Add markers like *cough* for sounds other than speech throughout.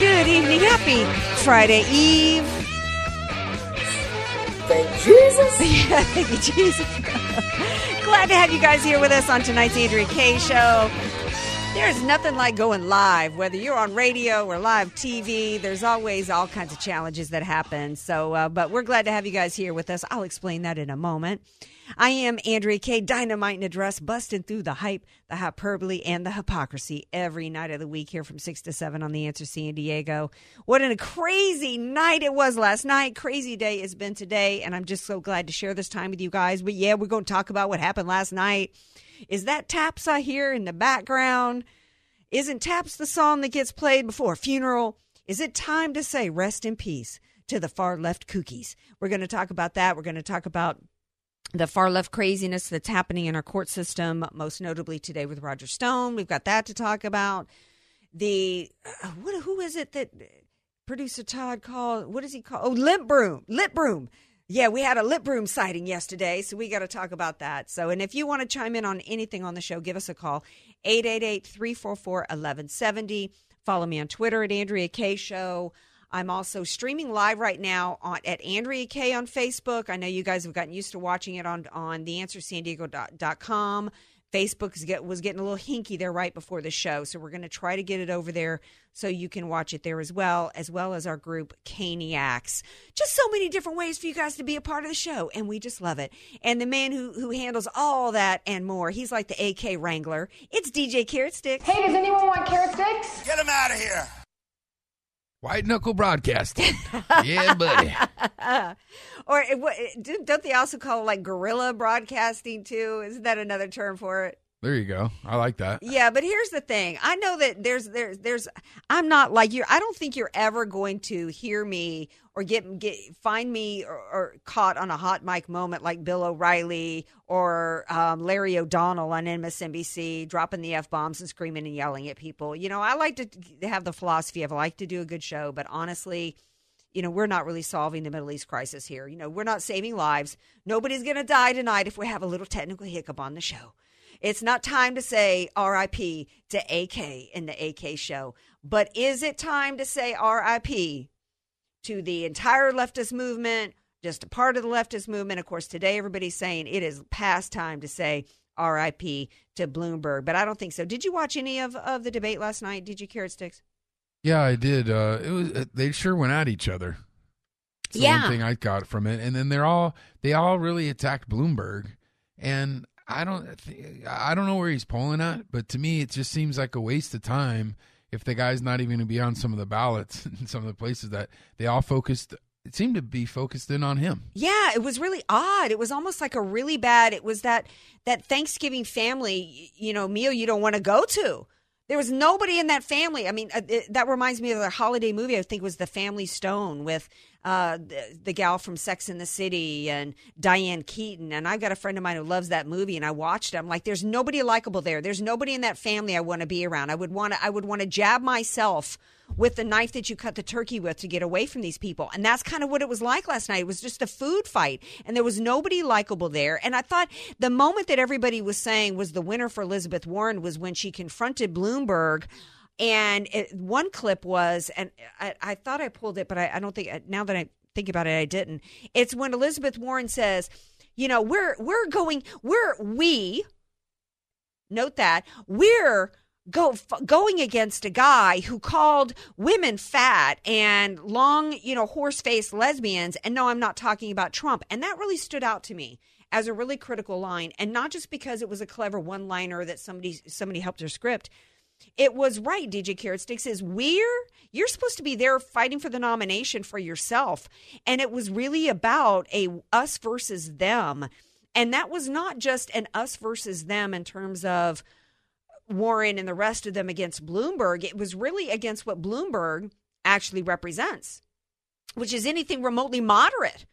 Good evening. Happy Friday Eve. Thank Jesus. *laughs* Yeah, thank you, Jesus. Glad to have you guys here with us on tonight's Andrea Kaye show. There's nothing like going live, whether you're on radio or live TV. There's always all kinds of challenges that happen. So, uh, but we're glad to have you guys here with us. I'll explain that in a moment. I am Andrea Kaye. Dynamite in a dress, busting through the hype, the hyperbole, and the hypocrisy every night of the week here from 6 to 7 on The Answer San Diego. What a crazy night it was last night. Crazy day has been today, and I'm just so glad to share this time with you guys. But yeah, we're going to talk about what happened last night. Is that Taps I hear in the background? Isn't Taps the song that gets played before a funeral? Is it time to say rest in peace to the far left cookies? We're going to talk about that. We're going to talk about the far left craziness that's happening in our court system, most notably today with Roger Stone. We've got that to talk about. The uh, what? Who is it that producer Todd called? What does he call? Oh, lip broom, lip broom. Yeah, we had a lip broom sighting yesterday, so we got to talk about that. So, and if you want to chime in on anything on the show, give us a call 888-344-1170. Follow me on Twitter at Andrea Kaye Show. I'm also streaming live right now on, at Andrea Kaye on Facebook. I know you guys have gotten used to watching it on on theanswersandiego.com. Facebook was, get, was getting a little hinky there right before the show, so we're going to try to get it over there so you can watch it there as well, as well as our group Caniacs. Just so many different ways for you guys to be a part of the show, and we just love it. And the man who who handles all that and more, he's like the AK Wrangler. It's DJ Carrot Sticks. Hey, does anyone want carrot sticks? Get him out of here. White knuckle broadcasting. *laughs* yeah, buddy. *laughs* or it, what- eh, don't they also call it like guerrilla broadcasting too? Isn't that another term for it? There you go. I like that. Yeah, but here's the thing. I know that there's there's there's I'm not like you. I don't think you're ever going to hear me or get get find me or, or caught on a hot mic moment like Bill O'Reilly or um, Larry O'Donnell on MSNBC dropping the f bombs and screaming and yelling at people. You know, I like to have the philosophy of I like to do a good show, but honestly. You know, we're not really solving the Middle East crisis here. You know, we're not saving lives. Nobody's going to die tonight if we have a little technical hiccup on the show. It's not time to say RIP to AK in the AK show, but is it time to say RIP to the entire leftist movement, just a part of the leftist movement? Of course, today everybody's saying it is past time to say RIP to Bloomberg, but I don't think so. Did you watch any of, of the debate last night? Did you, Carrot Sticks? Yeah, I did. Uh, it was uh, they sure went at each other. The Yeah. one thing I got from it, and then they're all they all really attacked Bloomberg, and I don't th- I don't know where he's polling at, but to me it just seems like a waste of time if the guy's not even going to be on some of the ballots *laughs* in some of the places that they all focused. It seemed to be focused in on him. Yeah, it was really odd. It was almost like a really bad. It was that that Thanksgiving family, you know, meal you don't want to go to. There was nobody in that family. I mean, uh, it, that reminds me of the holiday movie. I think was The Family Stone with uh, the, the gal from Sex in the City and Diane Keaton. And I've got a friend of mine who loves that movie, and I watched it. I'm like, there's nobody likable there. There's nobody in that family I want to be around. I would want to. I would want to jab myself with the knife that you cut the turkey with to get away from these people. And that's kind of what it was like last night. It was just a food fight, and there was nobody likable there. And I thought the moment that everybody was saying was the winner for Elizabeth Warren was when she confronted Bloomberg. And it, one clip was, and I, I thought I pulled it, but I, I don't think now that I think about it, I didn't. It's when Elizabeth Warren says, "You know, we're we're going, we're we." Note that we're go f- going against a guy who called women fat and long, you know, horse-faced lesbians. And no, I'm not talking about Trump. And that really stood out to me as a really critical line, and not just because it was a clever one-liner that somebody somebody helped her script. It was right, DJ Carrot Sticks is we're you're supposed to be there fighting for the nomination for yourself. And it was really about a us versus them. And that was not just an us versus them in terms of Warren and the rest of them against Bloomberg. It was really against what Bloomberg actually represents, which is anything remotely moderate.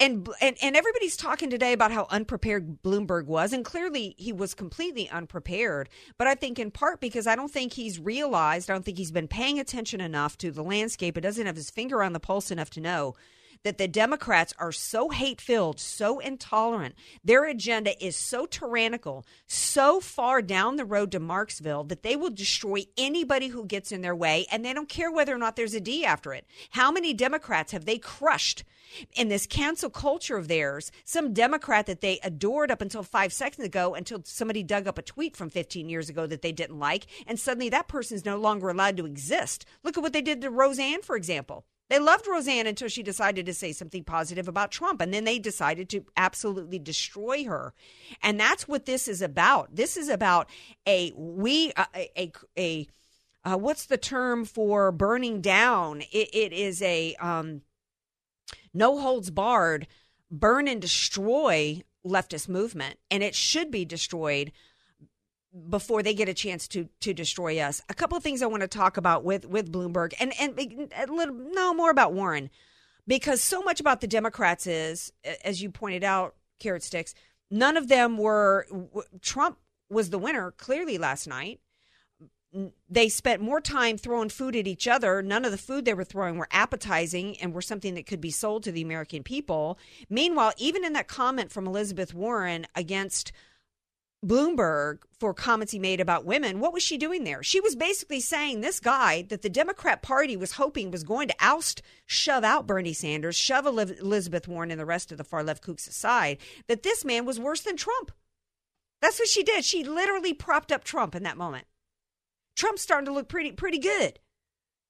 And, and and everybody's talking today about how unprepared Bloomberg was, and clearly he was completely unprepared. But I think in part because I don't think he's realized, I don't think he's been paying attention enough to the landscape. It doesn't have his finger on the pulse enough to know that the Democrats are so hate filled, so intolerant. Their agenda is so tyrannical, so far down the road to Marksville that they will destroy anybody who gets in their way, and they don't care whether or not there's a D after it. How many Democrats have they crushed? in this cancel culture of theirs, some Democrat that they adored up until five seconds ago, until somebody dug up a tweet from 15 years ago that they didn't like, and suddenly that person's no longer allowed to exist. Look at what they did to Roseanne, for example. They loved Roseanne until she decided to say something positive about Trump, and then they decided to absolutely destroy her. And that's what this is about. This is about a we a a, a uh, what's the term for burning down? it, it is a um, no holds barred, burn and destroy leftist movement, and it should be destroyed before they get a chance to to destroy us. A couple of things I want to talk about with with Bloomberg and and a little no more about Warren because so much about the Democrats is as you pointed out carrot sticks none of them were Trump was the winner clearly last night. They spent more time throwing food at each other. None of the food they were throwing were appetizing and were something that could be sold to the American people. Meanwhile, even in that comment from Elizabeth Warren against Bloomberg for comments he made about women, what was she doing there? She was basically saying this guy that the Democrat Party was hoping was going to oust, shove out Bernie Sanders, shove Elizabeth Warren and the rest of the far left kooks aside, that this man was worse than Trump. That's what she did. She literally propped up Trump in that moment. Trump's starting to look pretty pretty good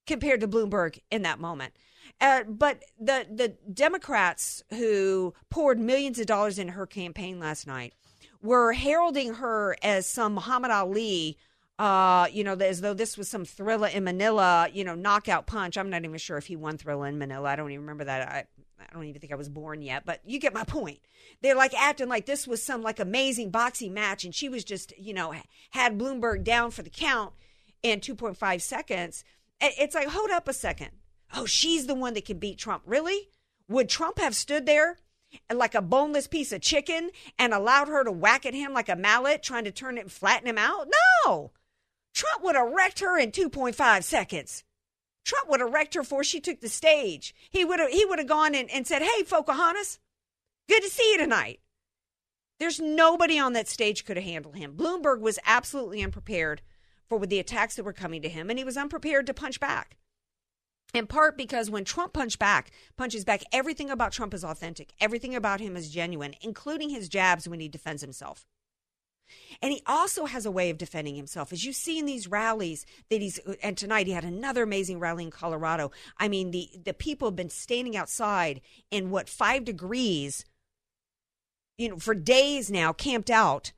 compared to Bloomberg in that moment. Uh, but the the Democrats who poured millions of dollars into her campaign last night were heralding her as some Muhammad Ali, uh, you know, as though this was some Thrilla in Manila, you know, knockout punch. I'm not even sure if he won Thrilla in Manila. I don't even remember that. I, I don't even think I was born yet, but you get my point. They're like acting like this was some like amazing boxing match, and she was just, you know, had Bloomberg down for the count in 2.5 seconds. It's like, hold up a second. Oh, she's the one that can beat Trump. Really? Would Trump have stood there like a boneless piece of chicken and allowed her to whack at him like a mallet, trying to turn it and flatten him out? No. Trump would have wrecked her in 2.5 seconds. Trump would have wrecked her before she took the stage. He would have he would have gone in and said, Hey, Pocahontas, good to see you tonight. There's nobody on that stage could have handled him. Bloomberg was absolutely unprepared for the attacks that were coming to him, and he was unprepared to punch back in part because when Trump punched back, punches back, everything about Trump is authentic. Everything about him is genuine, including his jabs when he defends himself. And he also has a way of defending himself. As you see in these rallies that he's and tonight he had another amazing rally in Colorado. I mean, the the people have been standing outside in what five degrees, you know, for days now, camped out.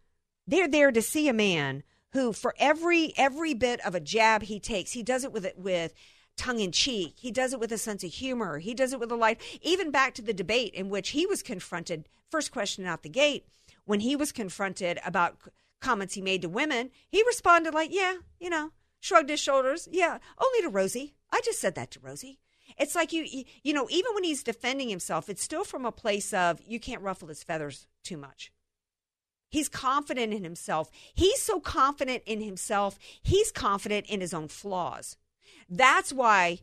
They're there to see a man who, for every every bit of a jab he takes, he does it with it with tongue in cheek. He does it with a sense of humor. He does it with a light. Even back to the debate in which he was confronted, first question out the gate, when he was confronted about comments he made to women, he responded like, yeah, you know, shrugged his shoulders. Yeah, only to Rosie. I just said that to Rosie. It's like you, you, you know, even when he's defending himself, it's still from a place of you can't ruffle his feathers too much. He's confident in himself. He's so confident in himself, he's confident in his own flaws. That's why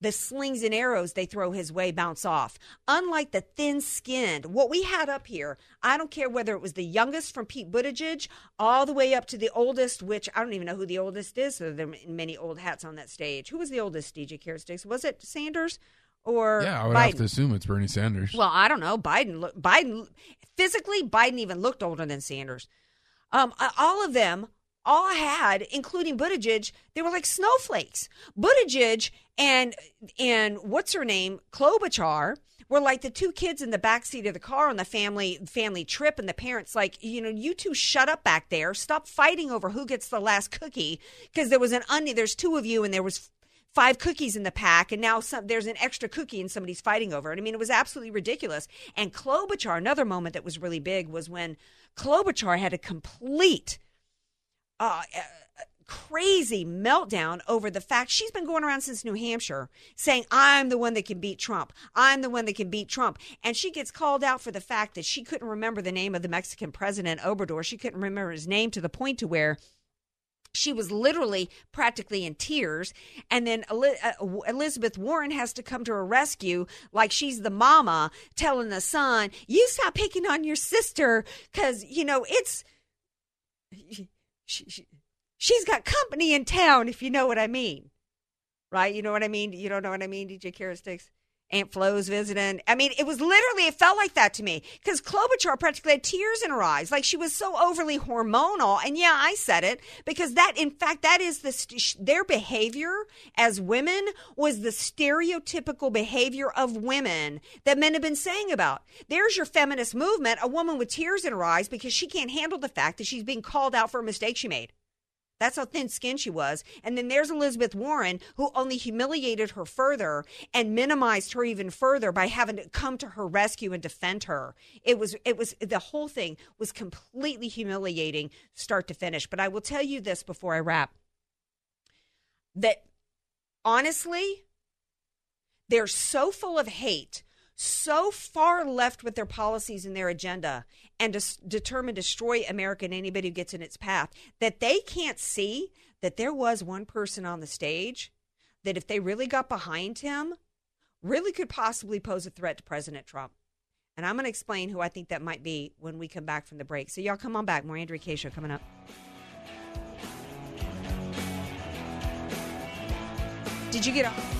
the slings and arrows they throw his way bounce off. Unlike the thin skinned, what we had up here, I don't care whether it was the youngest from Pete Buttigieg all the way up to the oldest, which I don't even know who the oldest is. So there are many old hats on that stage. Who was the oldest DJ Carrot Sticks? Was it Sanders? Or yeah, I would Biden? have to assume it's Bernie Sanders. Well, I don't know. Biden, Biden, physically, Biden even looked older than Sanders. Um, all of them all had, including Buttigieg, they were like snowflakes. Buttigieg and and what's her name, Klobuchar, were like the two kids in the back seat of the car on the family family trip, and the parents like, you know, you two shut up back there, stop fighting over who gets the last cookie, because there was an onion. There's two of you, and there was five cookies in the pack, and now some, there's an extra cookie and somebody's fighting over it. I mean, it was absolutely ridiculous. And Klobuchar, another moment that was really big was when Klobuchar had a complete uh, crazy meltdown over the fact she's been going around since New Hampshire saying, I'm the one that can beat Trump. I'm the one that can beat Trump. And she gets called out for the fact that she couldn't remember the name of the Mexican president, Obrador. She couldn't remember his name to the point to where she was literally practically in tears and then uh, elizabeth warren has to come to her rescue like she's the mama telling the son you stop picking on your sister because you know it's she, she, she's got company in town if you know what i mean. Right? You know what i mean? You don't know what i mean? Dj Carrot Sticks? Aunt Flo's visiting. I mean, it was literally, it felt like that to me because Klobuchar practically had tears in her eyes. Like she was so overly hormonal. And yeah, I said it because that, in fact, that is the, their behavior as women was the stereotypical behavior of women that men have been saying about. There's your feminist movement, a woman with tears in her eyes because she can't handle the fact that she's being called out for a mistake she made. That's how thin skinned she was. And then there's Elizabeth Warren, who only humiliated her further and minimized her even further by having to come to her rescue and defend her. It was, it was, the whole thing was completely humiliating, start to finish. But I will tell you this before I wrap that honestly, they're so full of hate so far left with their policies and their agenda and to determined to destroy America and anybody who gets in its path that they can't see that there was one person on the stage that if they really got behind him really could possibly pose a threat to President Trump. And I'm going to explain who I think that might be when we come back from the break. So y'all come on back. More Andrea Kaye show coming up. Did you get off?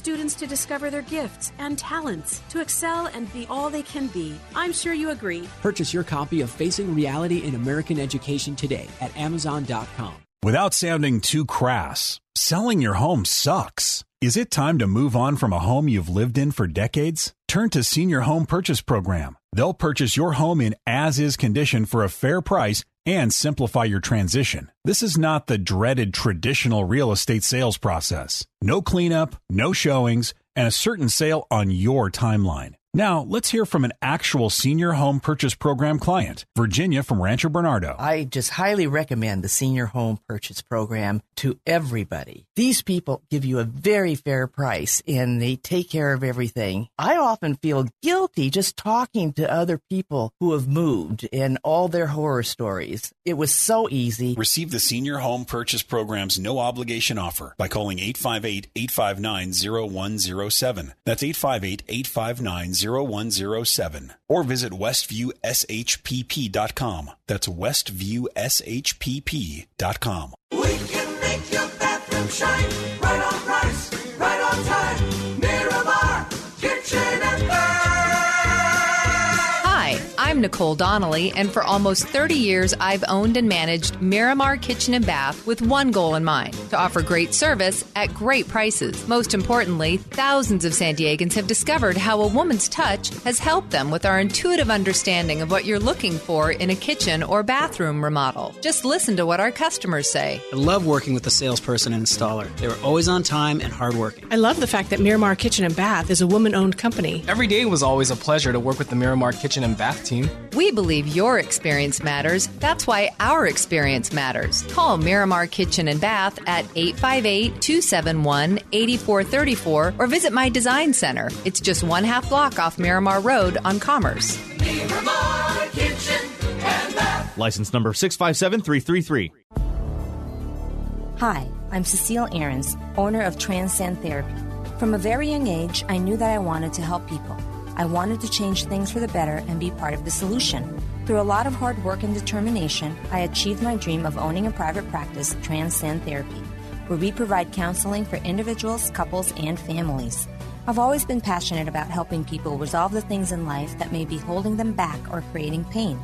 students to discover their gifts and talents, to excel and be all they can be. I'm sure you agree. Purchase your copy of Facing Reality in American Education today at Amazon.com. Without sounding too crass, selling your home sucks. Is it time to move on from a home you've lived in for decades? Turn to Senior Home Purchase Program. They'll purchase your home in as is condition for a fair price and simplify your transition. This is not the dreaded traditional real estate sales process. No cleanup, no showings, and a certain sale on your timeline. Now, let's hear from an actual senior home purchase program client, Virginia from Rancho Bernardo. I just highly recommend the senior home purchase program to everybody. These people give you a very fair price and they take care of everything. I often feel guilty just talking to other people who have moved and all their horror stories. It was so easy. Receive the senior home purchase program's no obligation offer by calling 858 859 0107. That's 858 859 0107 or visit westviewshpp.com. That's westviewshpp.com. We can make your bathroom shine I'm Nicole Donnelly, and for almost 30 years, I've owned and managed Miramar Kitchen and Bath with one goal in mind to offer great service at great prices. Most importantly, thousands of San Diegans have discovered how a woman's touch has helped them with our intuitive understanding of what you're looking for in a kitchen or bathroom remodel. Just listen to what our customers say. I love working with the salesperson and installer. They were always on time and hardworking. I love the fact that Miramar Kitchen and Bath is a woman owned company. Every day was always a pleasure to work with the Miramar Kitchen and Bath team. We believe your experience matters. That's why our experience matters. Call Miramar Kitchen and Bath at 858 271 8434 or visit my design center. It's just one half block off Miramar Road on Commerce. Miramar Kitchen and Bath. License number 657333. Hi, I'm Cecile Ahrens, owner of Transcend Therapy. From a very young age, I knew that I wanted to help people. I wanted to change things for the better and be part of the solution. Through a lot of hard work and determination, I achieved my dream of owning a private practice, Transcend Therapy, where we provide counseling for individuals, couples, and families. I've always been passionate about helping people resolve the things in life that may be holding them back or creating pain.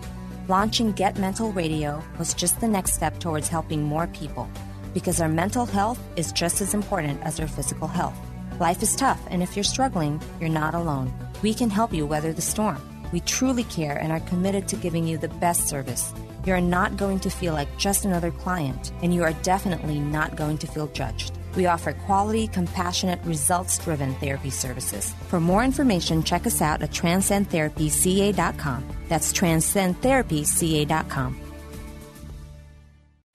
Launching Get Mental Radio was just the next step towards helping more people because our mental health is just as important as our physical health. Life is tough, and if you're struggling, you're not alone. We can help you weather the storm. We truly care and are committed to giving you the best service. You are not going to feel like just another client, and you are definitely not going to feel judged. We offer quality, compassionate, results driven therapy services. For more information, check us out at transcendtherapyca.com. That's transcendtherapyca.com.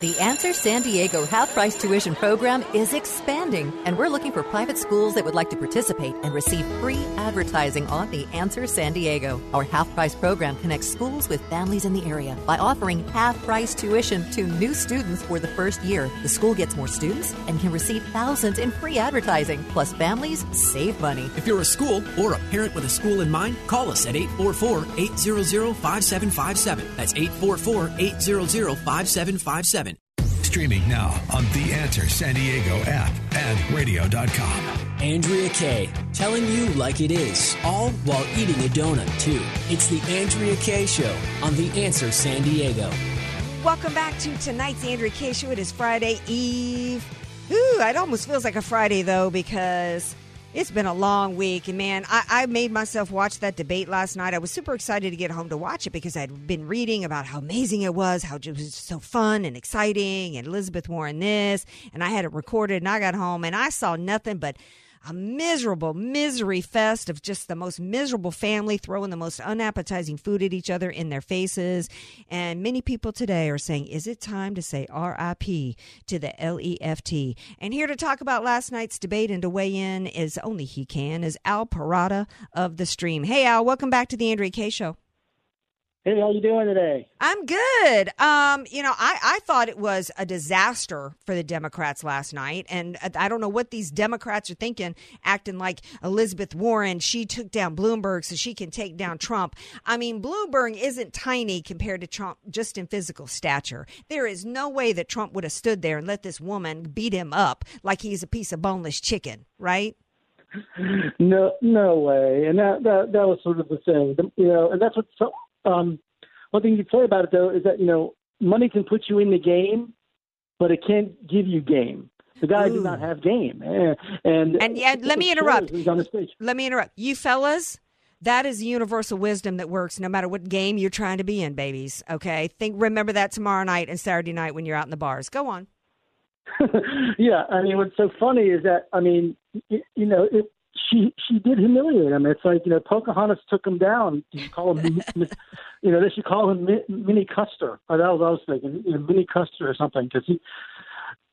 The Answer San Diego half price tuition program is expanding, and we're looking for private schools that would like to participate and receive free advertising on The Answer San Diego. Our half price program connects schools with families in the area by offering half price tuition to new students for the first year. The school gets more students and can receive thousands in free advertising, plus, families save money. If you're a school or a parent with a school in mind, call us at 844 800 5757. That's 844 800 5757. Streaming now on The Answer San Diego app and radio.com. Andrea Kaye, telling you like it is, all while eating a donut, too. It's the Andrea Kaye Show on The Answer San Diego. Welcome back to tonight's Andrea Kaye Show. It is Friday Eve. Ooh, it almost feels like a Friday though because it's been a long week. And man, I, I made myself watch that debate last night. I was super excited to get home to watch it because I'd been reading about how amazing it was, how it was so fun and exciting, and Elizabeth Warren this, and I had it recorded. And I got home and I saw nothing but a miserable misery fest of just the most miserable family throwing the most unappetizing food at each other in their faces. And many people today are saying, is it time to say RIP to the LEFT? And here to talk about last night's debate and to weigh in is only he can is Al Perrotta of the stream. Hey Al, welcome back to the Andrea Kaye show. Hey, how you doing today? I'm good. Um, you know, I, I thought it was a disaster for the Democrats last night, and I don't know what these Democrats are thinking, acting like Elizabeth Warren. She took down Bloomberg so she can take down Trump. I mean, Bloomberg isn't tiny compared to Trump, just in physical stature. There is no way that Trump would have stood there and let this woman beat him up like he's a piece of boneless chicken, right? *laughs* No, no way. And that that that was sort of the thing, you know. And that's what. Um, one thing you'd say about it though is that you know money can put you in the game, but it can't give you game. The guy Ooh. did not have game, *laughs* and And yeah, let me interrupt. *laughs* He's on the stage. Let me interrupt. You fellas, that is universal wisdom that works no matter what game you're trying to be in, babies. Okay? Think remember that tomorrow night and Saturday night when you're out in the bars. Go on. *laughs* yeah, I mean, what's so funny is that I mean, you, you know, it, she she did humiliate him. It's like you know, Pocahontas took him down. You call him, *laughs* you know, they should call him Mi- Minnie Custer. Or that was what I was thinking, you know, Minnie Custer or something, because he.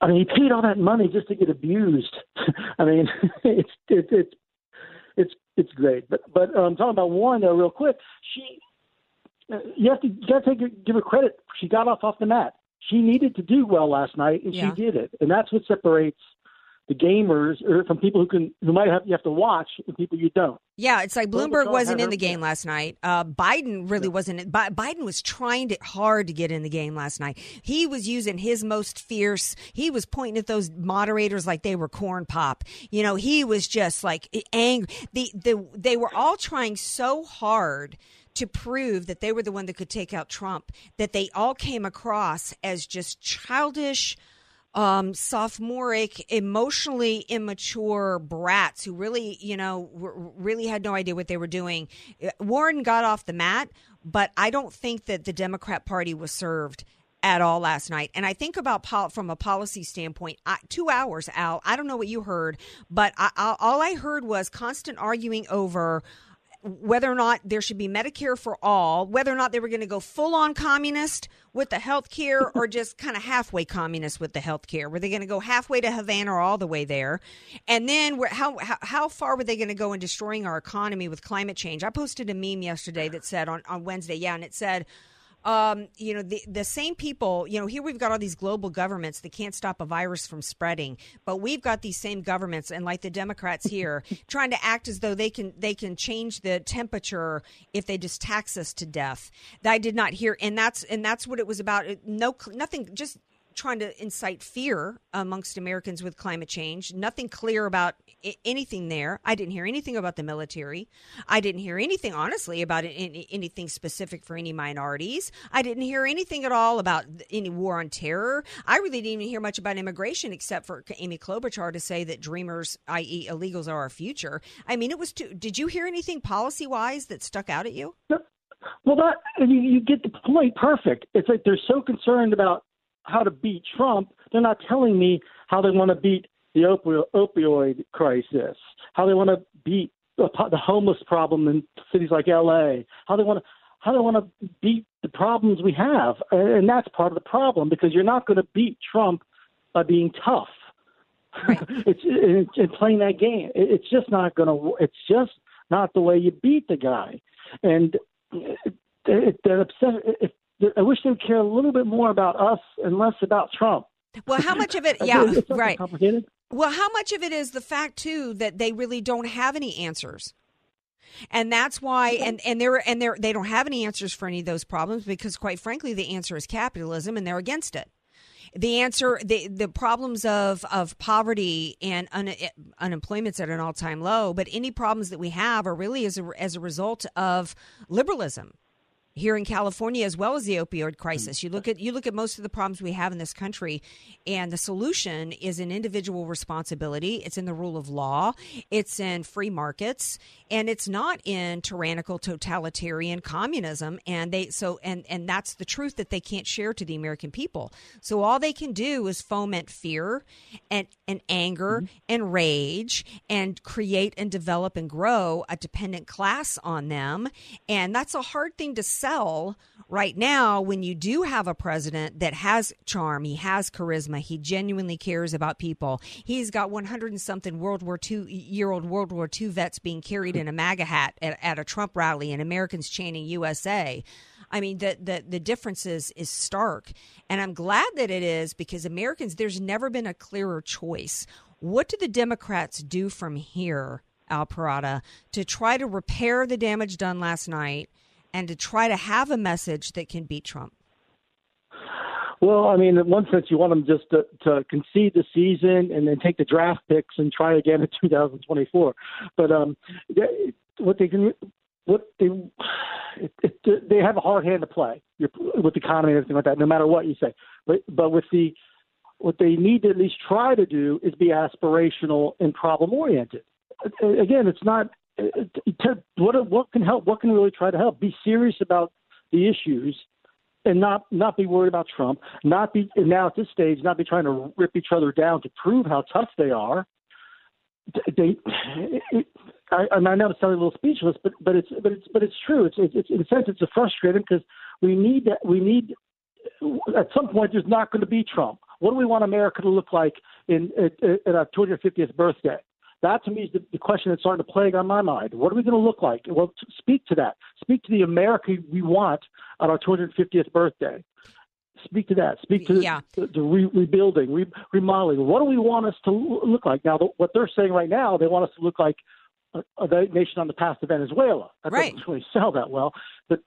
I mean, he paid all that money just to get abused. *laughs* I mean, *laughs* it's it's it's it's it's great. But but um, talking about Warren though, real quick, she uh, you have to you got to take give her credit. She got off off the mat. She needed to do well last night, and Yeah. she did it. And that's what separates the gamers or from people who can who might have you have to watch and people you don't. Yeah, it's like Bloomberg wasn't in the game last night. Uh, Biden really wasn't. Bi- Biden was trying to, hard to get in the game last night. He was using his most fierce. He was pointing at those moderators like they were corn pop. You know, he was just like angry. The the they were all trying so hard to prove that they were the one that could take out Trump that they all came across as just childish um, sophomoric, emotionally immature brats who really, you know, w- really had no idea what they were doing. Uh, Warren got off the mat, but I don't think that the Democrat Party was served at all last night. And I think about pol- from a policy standpoint, I, two hours out. I don't know what you heard, but I, I, all I heard was constant arguing over whether or not there should be Medicare for all, whether or not they were going to go full on communist with the health care or *laughs* just kind of halfway communist with the health care. Were they going to go halfway to Havana or all the way there? And then how, how, how far were they going to go in destroying our economy with climate change? I posted a meme yesterday that said on, on Wednesday, yeah, and it said, um, you know, the, the same people, you know, here we've got all these global governments that can't stop a virus from spreading, but we've got these same governments and like the Democrats here *laughs* trying to act as though they can, they can change the temperature if they just tax us to death. That I did not hear. And that's, and that's what it was about. No, nothing, just trying to incite fear amongst Americans with climate change. Nothing clear about I- anything there. I didn't hear anything about the military. I didn't hear anything, honestly, about any, anything specific for any minorities. I didn't hear anything at all about any war on terror. I really didn't even hear much about immigration, except for Amy Klobuchar to say that dreamers, i.e., illegals, are our future. I mean, it was too. Did you hear anything policy wise that stuck out at you? Well, that you, you get the point perfect. It's like they're so concerned about how to beat Trump, they're not telling me how they want to beat the opi- opioid crisis, how they want to beat the, the homeless problem in cities like L.A., how they want to how they want to beat the problems we have, and, and that's part of the problem because you're not going to beat Trump by being tough. *laughs* it's, it's, it's playing that game. It's just not going to. It's just not the way you beat the guy, and it, it, that upset. If, I wish they would care a little bit more about us and less about Trump. Well, how much of it? *laughs* Yeah, not right. Complicated. Well, how much of it is the fact too that they really don't have any answers? And that's why and and they're and they're they don't have any answers for any of those problems because quite frankly the answer is capitalism and they're against it. The answer the the problems of of poverty and un, eh, unemployment's at an all-time low, but any problems that we have are really as a as a result of liberalism here in California as well as the opioid mm-hmm. crisis. You look at you look at most of the problems we have in this country and the solution is an individual responsibility. It's in the rule of law, it's in free markets, and it's not in tyrannical totalitarian communism and they so and and that's the truth that they can't share to the American people. So all they can do is foment fear and and anger mm-hmm. and rage and create and develop and grow a dependent class on them and that's a hard thing to sell right now when you do have a president that has charm, he has charisma, he genuinely cares about people. He's got 100 and something World War II year old World War II vets being carried in a MAGA hat at, at a Trump rally and Americans chanting USA. I mean, the, the, the difference is, is stark. And I'm glad that it is because Americans, there's never been a clearer choice. What do the Democrats do from here, Al Perrotta, to try to repair the damage done last night and to try to have a message that can beat Trump? Well, I mean, in one sense, you want them just to, to concede the season and then take the draft picks and try again in *laughs* 2024. But um, what they can, what they, it, it, they have a hard hand to play with the economy and everything like that. No matter what you say, but but with the, what they need to at least try to do is be aspirational and problem oriented. Again, it's not. What what can help? What can really try to help? Be serious about the issues and not not be worried about Trump, not be now at this stage not be trying to rip each other down to prove how tough they are. They, it, I, I know it's sounding a little speechless, but but it's but it's but it's true. It's it's, it's in a sense it's frustrating because we need that we need at some point there's not going to be Trump. What do we want America to look like in at, at our 250th birthday? That to me is the, the question that's starting to plague on my mind. What are we going to look like? Well, t- speak to that. Speak to the America we want on our 250th birthday. Speak to that. Speak to Yeah. the, the re- rebuilding, re- remodeling. What do we want us to l- look like? Now, the, what they're saying right now, they want us to look like a, a nation on the path to Venezuela. That Right. doesn't really *laughs* sell that well, but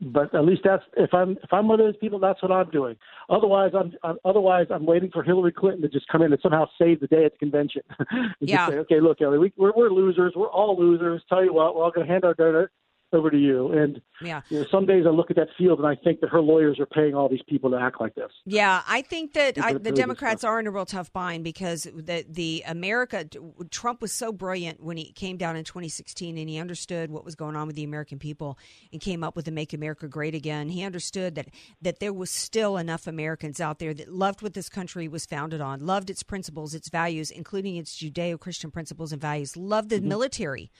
but at least that's if I'm if I'm one of those people, that's what I'm doing. Otherwise, I'm, I'm otherwise I'm waiting for Hillary Clinton to just come in and somehow save the day at the convention. *laughs* and Yeah. Just say, okay, look, Ellie, we, we're we're losers. We're all losers. Tell you what, we're all going to hand our donut over to you. And Yeah. you know, some days I look at that field and I think that her lawyers are paying all these people to act like this. Yeah, I think that I, the Democrats are in a real tough bind because the the America Trump was so brilliant when he came down in 2016 and he understood what was going on with the American people and came up with the Make America Great Again. He understood that that there was still enough Americans out there that loved what this country was founded on, loved its principles, its values, including its Judeo-Christian principles and values, loved the mm-hmm. military,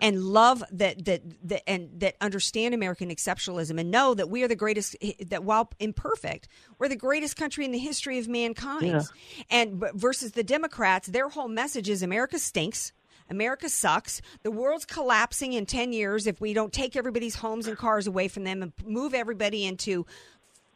and love that that that and that understand American exceptionalism and know that we are the greatest. That while imperfect, we're the greatest country in the history of mankind. Yeah. And versus the Democrats, their whole message is America stinks. America sucks. The world's collapsing in 10 years if we don't take everybody's homes and cars away from them and move everybody into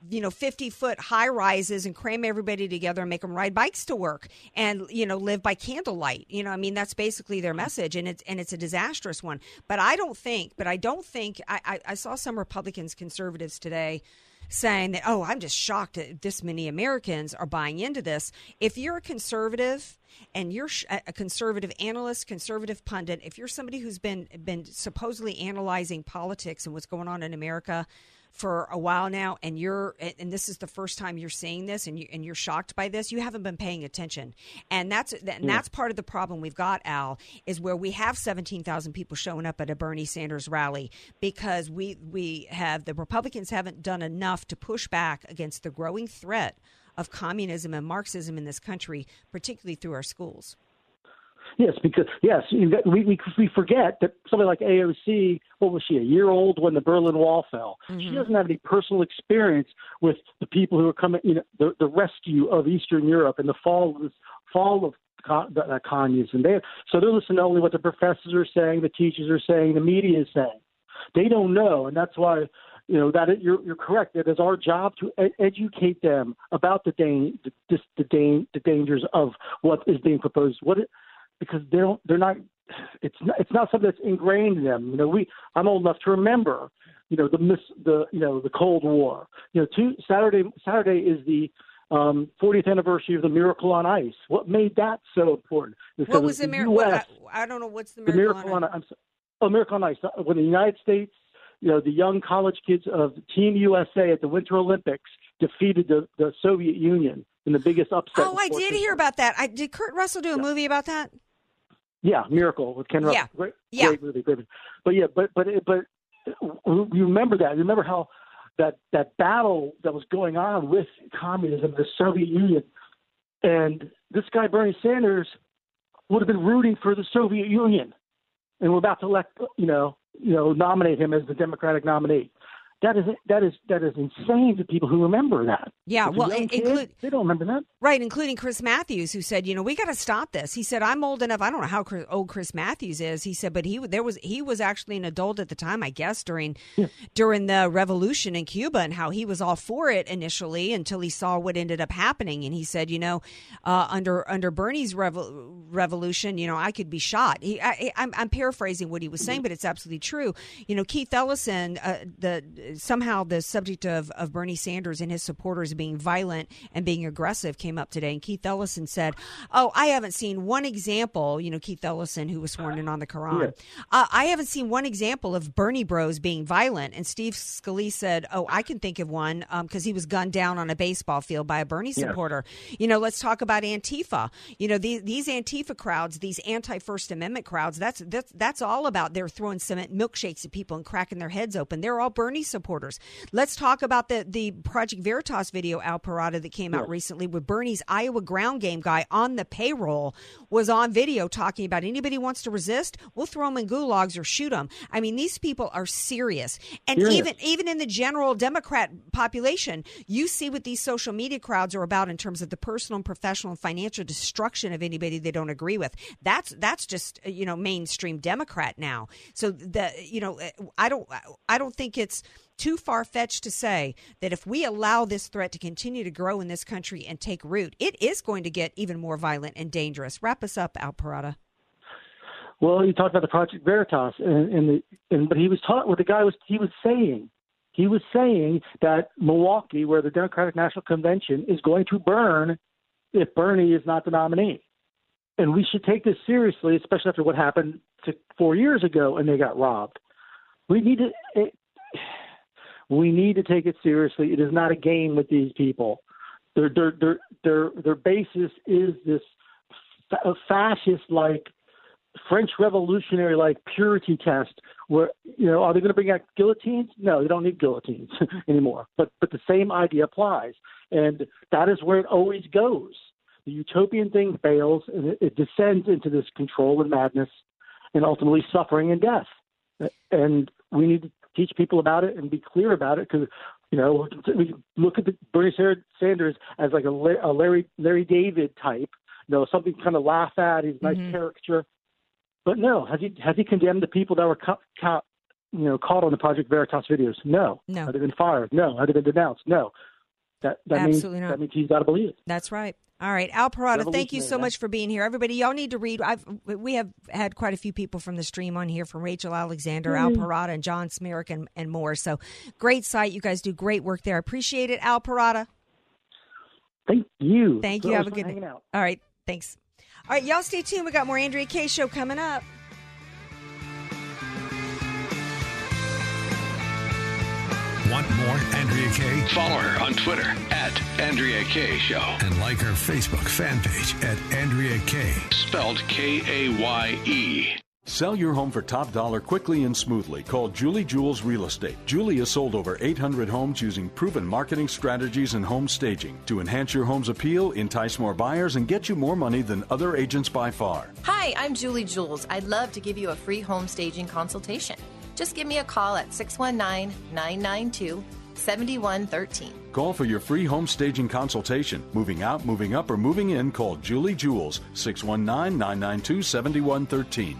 you know 50 foot high rises and cram everybody together and make them ride bikes to work and you know live by candlelight you know i mean that's basically their message and it's and it's a disastrous one but i don't think but i don't think i i, I saw some republicans conservatives today saying that, oh, I'm just shocked that this many Americans are buying into this. If you're a conservative and you're a conservative analyst, conservative pundit, if you're somebody who's been been supposedly analyzing politics and what's going on in America for a while now and you're and this is the first time you're seeing this and you and you're shocked by this you haven't been paying attention. And that's and that's part of the problem we've got Al is where we have 17,000 people showing up at a Bernie Sanders rally because we we have the Republicans haven't done enough to push back against the growing threat of communism and Marxism in this country particularly through our schools Yes, because yes, you got, we, we we forget that somebody like AOC, what was she, a year old when the Berlin Wall fell? She doesn't have any personal experience with the people who are coming, you know, the, the rescue of Eastern Europe and the fall of this, fall of co- the, uh, communism. They so they're listening to only what the professors are saying, the teachers are saying, the media is saying. They don't know, and that's why you know that it, you're you're correct. It is our job to ed- educate them about the dan- the, the, the, dan- the dangers of what is being proposed. What it, because they don't they're not it's not it's not something that's ingrained in them. You know, we I'm old enough to remember, you know, the miss the you know the Cold War. You know, two Saturday Saturday is the um 40th anniversary of the Miracle on Ice. What made that so important? Because what was the the miracle US I, I don't know what's the the miracle, Miracle on, I'm so- oh, Miracle on Ice. When the United States, you know, the young college kids of Team USA at the Winter Olympics defeated the, the Soviet Union in the biggest upset. Oh, I did hear about that. I did Kurt Russell do a movie about that? Yeah, Miracle with Ken Russell. Yeah. Great, Yeah. great movie, great movie. But yeah, but but but you remember that? You remember how that that battle that was going on with communism, the Soviet Union, and this guy Bernie Sanders would have been rooting for the Soviet Union, and we're about to elect, you know, you know, nominate him as the Democratic nominee. That is that is that is insane to people who remember that. Yeah, well, in- include- they don't remember that. Right, including Chris Matthews, who said, "You know, we got to stop this." He said, "I'm old enough. I don't know how Chris, old Chris Matthews is." He said, "But he there was he was actually an adult at the time, I guess, during during the revolution in Cuba, and how he was all for it initially until he saw what ended up happening." And he said, "You know, uh, under under Bernie's revo- revolution, you know, I could be shot." He, I, I'm, I'm paraphrasing what he was saying, but it's absolutely true. You know, Keith Ellison, uh, the somehow the subject of, of Bernie Sanders and his supporters being violent and being aggressive came up today. And Keith Ellison said, Oh, I haven't seen one example. You know, Keith Ellison, who was sworn in on the Quran. Uh, I haven't seen one example of Bernie bros being violent. And Steve Scalise said, Oh, I can think of one because he was gunned down on a baseball field by a Bernie Yeah. supporter. You know, let's talk about Antifa. You know, these, these Antifa crowds, these anti First Amendment crowds, that's, that's, that's all about they're throwing cement milkshakes at people and cracking their heads open. They're all Bernie supporters. Let's talk about the, the Project Veritas video, Al Perrotta, that came out recently with Bernie's Iowa ground game guy on the payroll was on video talking about anybody wants to resist, we'll throw them in gulags or shoot them. I mean, these people are serious. And Serious. even even in the general Democrat population, you see what these social media crowds are about in terms of the personal and professional and financial destruction of anybody they don't agree with. That's that's just you know mainstream Democrat now. So the you know I don't I don't think it's too far fetched to say that if we allow this threat to continue to grow in this country and take root, it is going to get even more violent and dangerous. Wrap us up, Al Perrotta. Well, you talked about the Project Veritas, and, and the and but he was taught what the guy was he was saying. He was saying that Milwaukee, where the Democratic National Convention is going to burn if Bernie is not the nominee, and we should take this seriously, especially after what happened to four years ago and they got robbed. We need to it, we need to take it seriously. It is not a game with these people. Their their their their their basis is this fa- fascist like French Revolutionary like purity test where you know are they going to bring out guillotines? No, they don't need guillotines *laughs* anymore. But but the same idea applies, and that is where it always goes. The utopian thing fails, and it, it descends into this control and madness, and ultimately suffering and death. And we need to teach people about it and be clear about it because you know we look at the Bernie Sanders as like a, a Larry Larry David type, you know something to kind of laugh at. He's a nice Mhm. caricature. But no, has he has he condemned the people that were ca- ca- you know caught on the Project Veritas videos? No. No. Have they been fired? No. Have they been denounced? No. That that Absolutely means not. that means he's got to believe it. That's right. All right, Al Perrotta, thank you so man. much for being here. Everybody, y'all need to read. I've we have had quite a few people from the stream on here, from Rachel Alexander, Al Mhm. Perrotta, and John Zmirak, and, and more. So, great site. You guys do great work there. I appreciate it, Al Perrotta. Thank you. Thank So you. Have a good fun day. All right, thanks. All right, y'all stay tuned. We got more Andrea Kaye show coming up. Want more Andrea Kaye? Follow her on Twitter at Andrea Kaye Show. And like her Facebook fan page at Andrea Kaye. Spelled K A Y E. Sell your home for top dollar quickly and smoothly. Call Julie Jules Real Estate. Julie has sold over 800 homes using proven marketing strategies and home staging to enhance your home's appeal, entice more buyers, and get you more money than other agents by far. Hi, I'm Julie Jules. I'd love to give you a free home staging consultation. Just give me a call at 619 992 7113. Call for your free home staging consultation. Moving out, moving up, or moving in, call Julie Jules 619 992 7113.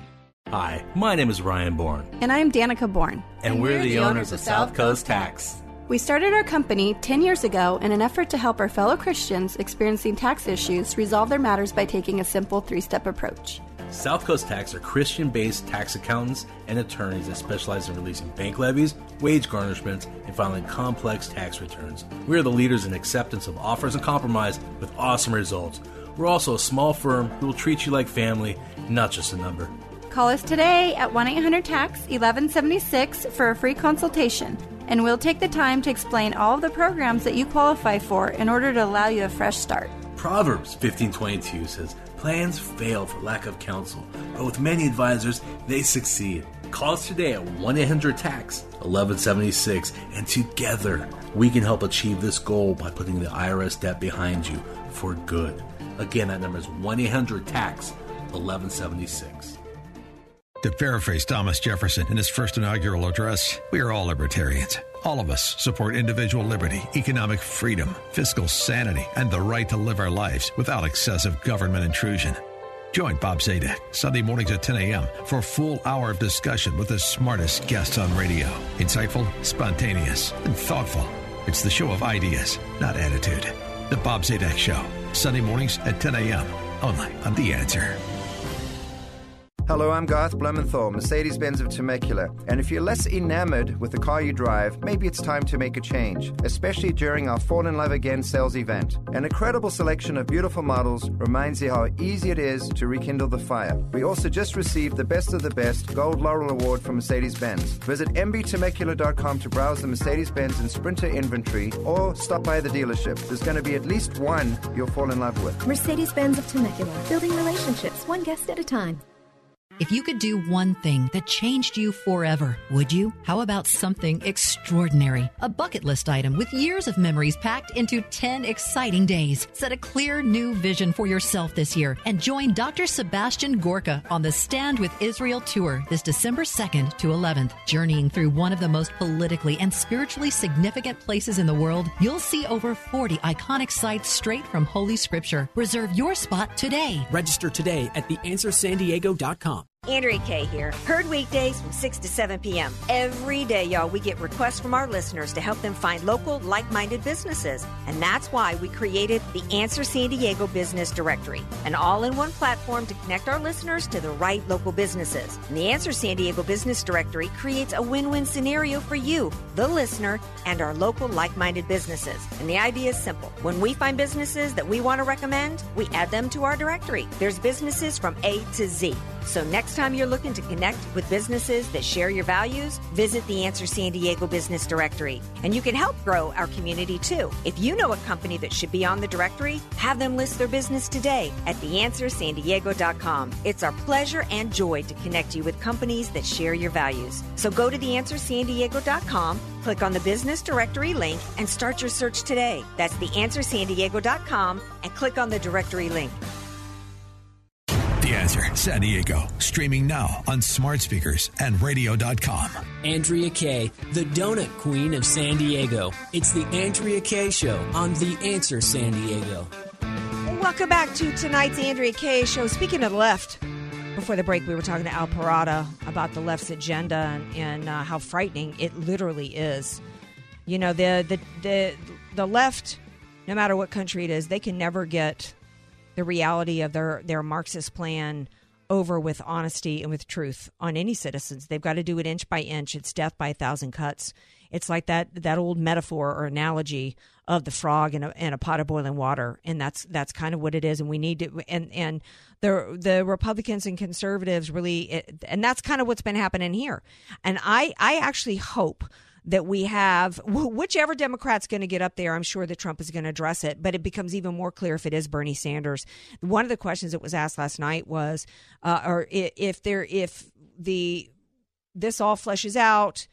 Hi, my name is Ryan Bourne, And I'm Danica Bourne. and, we're, the, owners of South Coast Tax. We started our company 10 years ago in an effort to help our fellow Christians experiencing tax issues resolve their matters by taking a simple three step approach. South Coast Tax are Christian based tax accountants and attorneys that specialize in releasing bank levies, wage garnishments, and filing complex tax returns. We are the leaders in acceptance of offers and compromise with awesome results. We're also a small firm who will treat you like family, not just a number. Call us today at 1 800 TAX 1176 for a free consultation, and we'll take the time to explain all of the programs that you qualify for in order to allow you a fresh start. Proverbs 15:22 says, "Plans fail for lack of counsel, but with many advisors they succeed." Call us today at 1-800-TAX 1176 and together we can help achieve this goal by putting the IRS debt behind you for good. Again, that number is 1-800-TAX 1176. To paraphrase Thomas Jefferson in his first inaugural address, we are all libertarians. All of us support individual liberty, economic freedom, fiscal sanity, and the right to live our lives without excessive government intrusion. Join Bob Zadek Sunday mornings at 10 a.m. for a full hour of discussion with the smartest guests on radio. Insightful, spontaneous, and thoughtful. It's the show of ideas, not attitude. The Bob Zadek Show, Sunday mornings at 10 a.m. Only on The Answer. Hello, I'm Garth Blumenthal, Mercedes Benz of Temecula. And if you're less enamored with the car you drive, maybe it's time to make a change, especially during our Fall in Love Again sales event. An incredible selection of beautiful models reminds you how easy it is to rekindle the fire. We also just received the Best of the Best Gold Laurel Award from Mercedes Benz. Visit mbtemecula.com to browse the Mercedes Benz and Sprinter inventory or stop by the dealership. There's going to be at least one you'll fall in love with. Mercedes Benz of Temecula, building relationships one guest at a time. If you could do one thing that changed you forever, would you? How about something extraordinary? A bucket list item with years of memories packed into 10 exciting days. Set a clear new vision for yourself this year and join Dr. Sebastian Gorka on the Stand with Israel tour this December 2nd to 11th. Journeying through one of the most politically and spiritually significant places in the world, you'll see over 40 iconic sites straight from Holy Scripture. Reserve your spot today. Register today at theanswersandiego.com. Andrea Kaye here. Heard weekdays from 6 to 7 p.m. Every day, y'all, we get requests from our listeners to help them find local, like minded businesses. And that's why we created the Answer San Diego Business Directory, an all in one platform to connect our listeners to the right local businesses. And the Answer San Diego Business Directory creates a win win scenario for you, the listener, and our local, like minded businesses. And the idea is simple when we find businesses that we want to recommend, we add them to our directory. There's businesses from A to Z. So time you're looking to connect with businesses that share your values, visit the Answer San Diego Business Directory. And you can help grow our community too. If you know a company that should be on the directory, have them list their business today at theanswersandiego.com. It's our pleasure and joy to connect you with companies that share your values. So go to theanswersandiego.com, click on the business directory link, and start your search today. That's theanswersandiego.com and click on the directory link. The Answer San Diego, streaming now on smart speakers and radio.com. Andrea Kaye, the donut queen of San Diego. It's the Andrea Kaye Show on The Answer San Diego. Welcome back to tonight's Andrea Kaye show. Speaking of the left, before the break, we were talking to Al Perrotta about the left's agenda and, and uh, how frightening it literally is. You know, the, the the the left, no matter what country it is, they can never get the reality of their their Marxist plan over with honesty and with truth on any citizens. They've got to do it inch by inch. It's death by a thousand cuts. It's like that that old metaphor or analogy of the frog in a, in a pot of boiling water, and that's that's kind of what it is. And we need to and and the the Republicans and conservatives really, and that's kind of what's been happening here. And I I actually hope that we have whichever Democrat's going to get up there, I'm sure that Trump is going to address it, but it becomes even more clear if it is Bernie Sanders. One of the questions that was asked last night was, uh, or if there, if the this all fleshes out,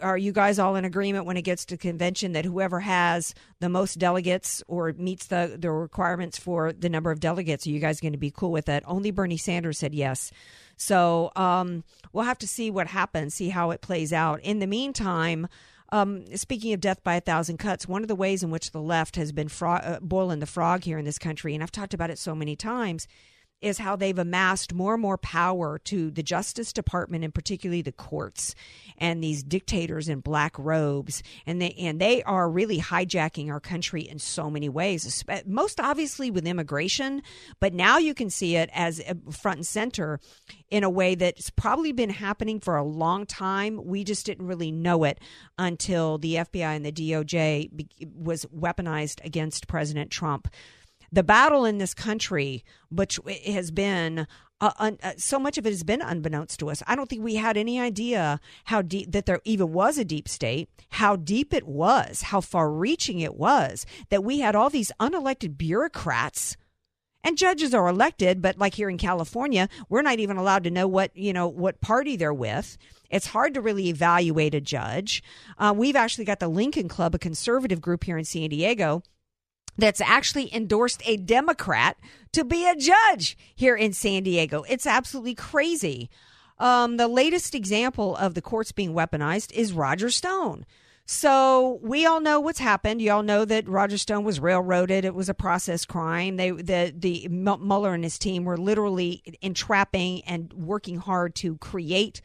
are you guys all in agreement when it gets to convention that whoever has the most delegates or meets the, the requirements for the number of delegates, are you guys going to be cool with that? Only Bernie Sanders said yes. So um, we'll have to see what happens, see how it plays out. In the meantime, um, speaking of death by a thousand cuts, one of the ways in which the left has been fro- uh, boiling the frog here in this country, and I've talked about it so many times, is how they've amassed more and more power to the Justice Department and particularly the courts and these dictators in black robes. And they and they are really hijacking our country in so many ways most obviously with immigration but now you can see it as uh, front and center in a way that's probably been happening for a long time. We just didn't really know it until the FBI and the DOJ was weaponized against President Trump the battle in this country, which has been uh, un, uh, so much of it has been unbeknownst to us. I don't think we had any idea how deep that there even was a deep state, how deep it was, how far reaching it was, that we had all these unelected bureaucrats. And judges are elected, but like here in California, we're not even allowed to know what you know what party they're with. It's hard to really evaluate a judge. Uh, we've actually got the Lincoln Club, a conservative group here in San Diego, that's actually endorsed a Democrat to be a judge here in San Diego. It's absolutely crazy. Um, the latest example of the courts being weaponized is Roger Stone. So we all know what's happened. You all know that Roger Stone was railroaded. It was a process crime. They, the, the Mueller and his team were literally entrapping and working hard to create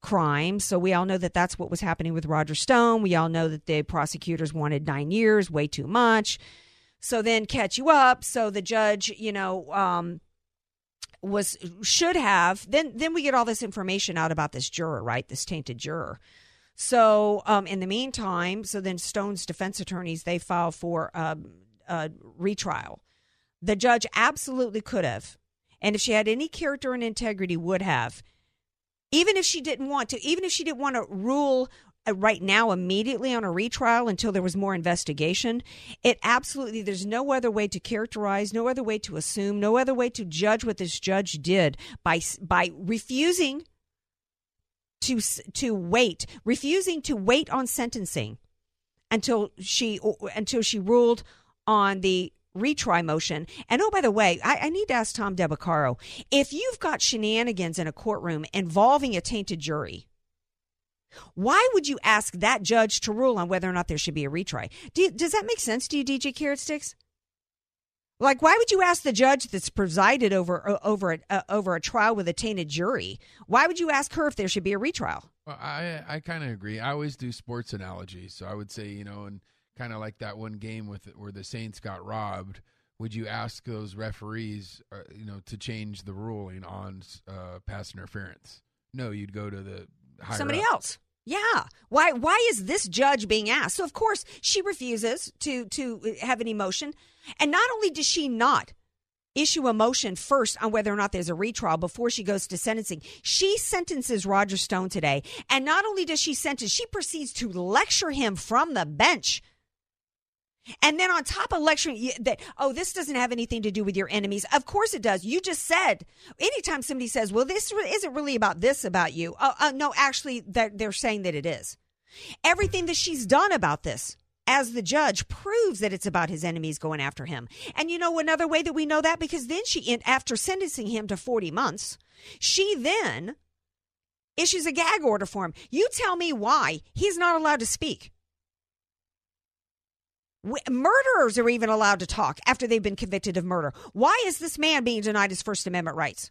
crime. So we all know that that's what was happening with Roger Stone. We all know that the prosecutors wanted nine years, way too much. So then catch you up. So the judge, you know, um, was should have then then we get all this information out about this juror, right? This tainted juror. So um, in the meantime, so then Stone's defense attorneys they file for um, a retrial. The judge absolutely could have, and if she had any character and integrity, would have. Even if she didn't want to, even if she didn't want to rule Uh, right now immediately on a retrial until there was more investigation. It absolutely, there's no other way to characterize, no other way to assume, no other way to judge what this judge did by, by refusing to, to wait, refusing to wait on sentencing until she, until she ruled on the retry motion. And oh, by the way, I, I, need to ask Tom Del Beccaro if you've got shenanigans in a courtroom involving a tainted jury, why would you ask that judge to rule on whether or not there should be a retry? Do you, does that make sense to you, DJ Carrot Sticks? Like, why would you ask the judge that's presided over over a, uh, over a trial with a tainted jury? Why would you ask her if there should be a retrial? Well, I I kind of agree. I always do sports analogies, so I would say you know, and kind of like that one game with where the Saints got robbed. Would you ask those referees, uh, you know, to change the ruling on uh, pass interference? No, you'd go to the somebody up. else. Yeah. Why why is this judge being asked? So of course she refuses to to have any motion. And not only does she not issue a motion first on whether or not there's a retrial before she goes to sentencing. She sentences Roger Stone today. And not only does she sentence, she proceeds to lecture him from the bench and then on top of lecturing that, oh, this doesn't have anything to do with your enemies. Of course it does. You just said, anytime somebody says, well, this isn't really about this about you. Uh, uh, no, actually, they're, they're saying that it is. Everything that she's done about this as the judge proves that it's about his enemies going after him. And you know another way that we know that? Because then she, after sentencing him to 40 months, she then issues a gag order for him. You tell me why he's not allowed to speak. Murderers are even allowed to talk after they've been convicted of murder. Why is this man being denied his First Amendment rights?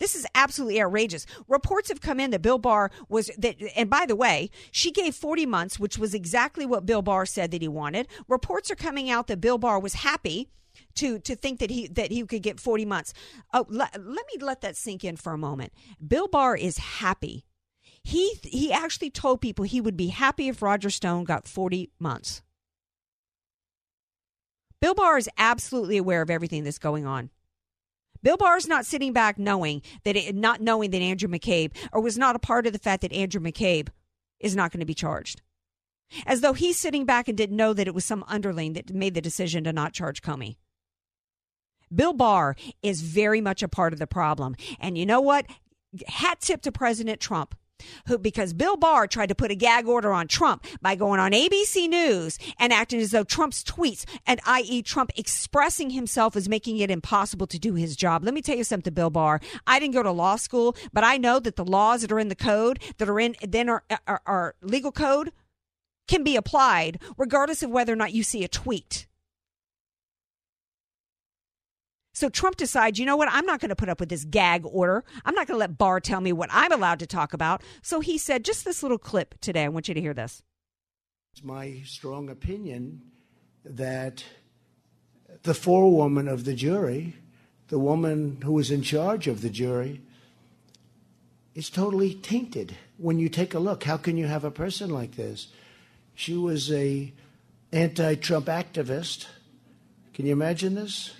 This is absolutely outrageous. Reports have come in that Bill Barr was that, and by the way, she gave 40 months, which was exactly what Bill Barr said that he wanted. Reports are coming out that Bill Barr was happy to to think that he that he could get 40 months. Oh, let, let me let that sink in for a moment. Bill Barr is happy. He he actually told people he would be happy if Roger Stone got 40 months. Bill Barr is absolutely aware of everything that's going on. Bill Barr is not sitting back knowing that it, not knowing that Andrew McCabe or was not a part of the fact that Andrew McCabe is not going to be charged. As though he's sitting back and didn't know that it was some underling that made the decision to not charge Comey. Bill Barr is very much a part of the problem. And you know what? Hat tip to President Trump who because Bill Barr tried to put a gag order on Trump by going on ABC News and acting as though Trump's tweets and i.e. Trump expressing himself as making it impossible to do his job. Let me tell you something, Bill Barr. I didn't go to law school, but I know that the laws that are in the code that are in then are, our, our legal code can be applied regardless of whether or not you see a tweet. So Trump decides, you know what? I'm not going to put up with this gag order. I'm not going to let Barr tell me what I'm allowed to talk about. So he said, just this little clip today. I want you to hear this. It's my strong opinion that the forewoman of the jury, the woman who was in charge of the jury, is totally tainted. When you take a look, how can you have a person like this? She was a anti-Trump activist. Can you imagine this?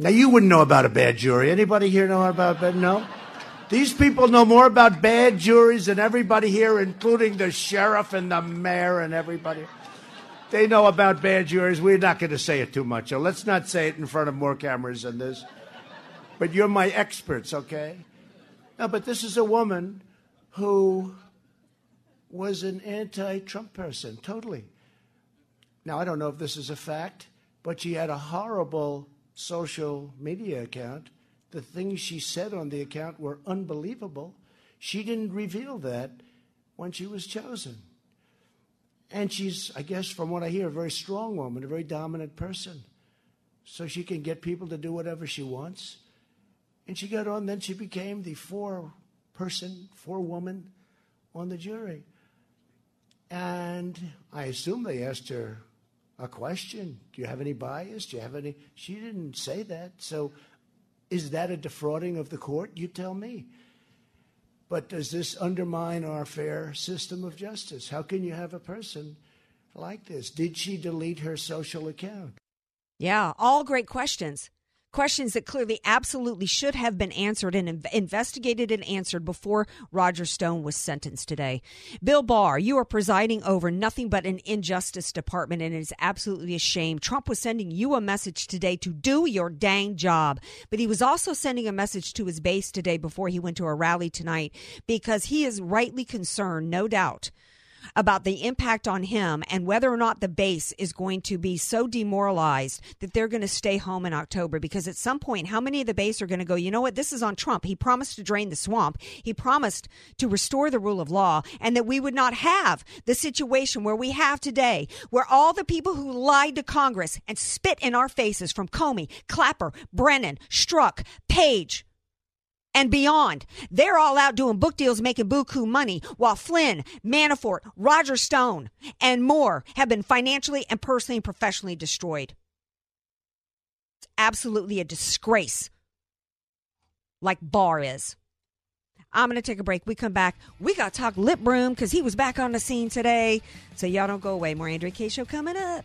Now you wouldn't know about a bad jury. Anybody here know about bad? No. These people know more about bad juries than everybody here, including the sheriff and the mayor and everybody. They know about bad juries. We're not going to say it too much. So let's not say it in front of more cameras than this. But you're my experts, okay? No, but this is a woman who was an anti Trump person, totally. Now, I don't know if this is a fact, but she had a horrible social media account. The things she said on the account were unbelievable. She didn't reveal that when she was chosen. And she's, I guess, from what I hear, a very strong woman, a very dominant person. So she can get people to do whatever she wants. And she got on, then she became the four person, four woman on the jury. And I assume they asked her a question. Do you have any bias? Do you have any? She didn't say that. So is that a defrauding of the court? You tell me. But does this undermine our fair system of justice? How can you have a person like this? Did she delete her social account? Yeah, all great questions questions that clearly absolutely should have been answered and investigated and answered before Roger Stone was sentenced today. Bill Barr, you are presiding over nothing but an injustice department, and it is absolutely a shame. Trump was sending you a message today to do your dang job, but he was also sending a message to his base today before he went to a rally tonight because he is rightly concerned, no doubt about the impact on him and whether or not the base is going to be so demoralized that they're going to stay home in October. Because at some point, how many of the base are going to go, you know what, this is on Trump. He promised to drain the swamp, he promised to restore the rule of law, and that we would not have the situation where we have today, where all the people who lied to Congress and spit in our faces from Comey, Clapper, Brennan, Strzok, Page, and beyond. They're all out doing book deals, making buku money, while Flynn, Manafort, Roger Stone, and more have been financially and personally and professionally destroyed. It's absolutely a disgrace, like Barr is. I'm going to take a break. We come back. We got to talk Lip Broom because he was back on the scene today. So y'all don't go away. More Andrea Kaye Show coming up.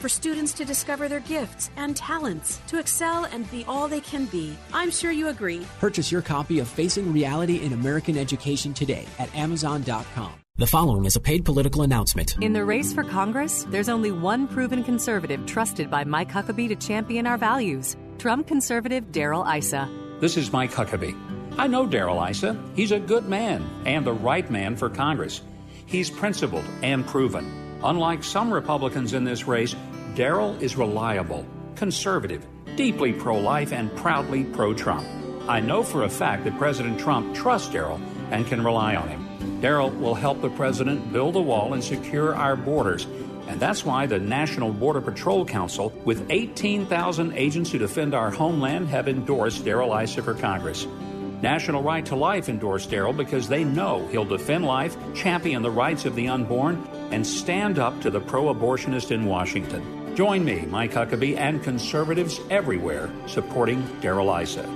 For students to discover their gifts and talents, to excel and be all they can be. I'm sure you agree. Purchase your copy of Facing Reality in American Education today at Amazon.com. The following is a paid political announcement. In the race for Congress, there's only one proven conservative trusted by Mike Huckabee to champion our values Trump conservative Darrell Issa. This is Mike Huckabee. I know Darrell Issa. He's a good man and the right man for Congress. He's principled and proven. Unlike some Republicans in this race, Darrell is reliable, conservative, deeply pro life, and proudly pro Trump. I know for a fact that President Trump trusts Darrell and can rely on him. Darrell will help the president build a wall and secure our borders. And that's why the National Border Patrol Council, with 18,000 agents who defend our homeland, have endorsed Darrell Issa for Congress. National Right to Life endorsed Darrell because they know he'll defend life, champion the rights of the unborn, and stand up to the pro abortionist in Washington. Join me, Mike Huckabee, and conservatives everywhere supporting Darrell Issa.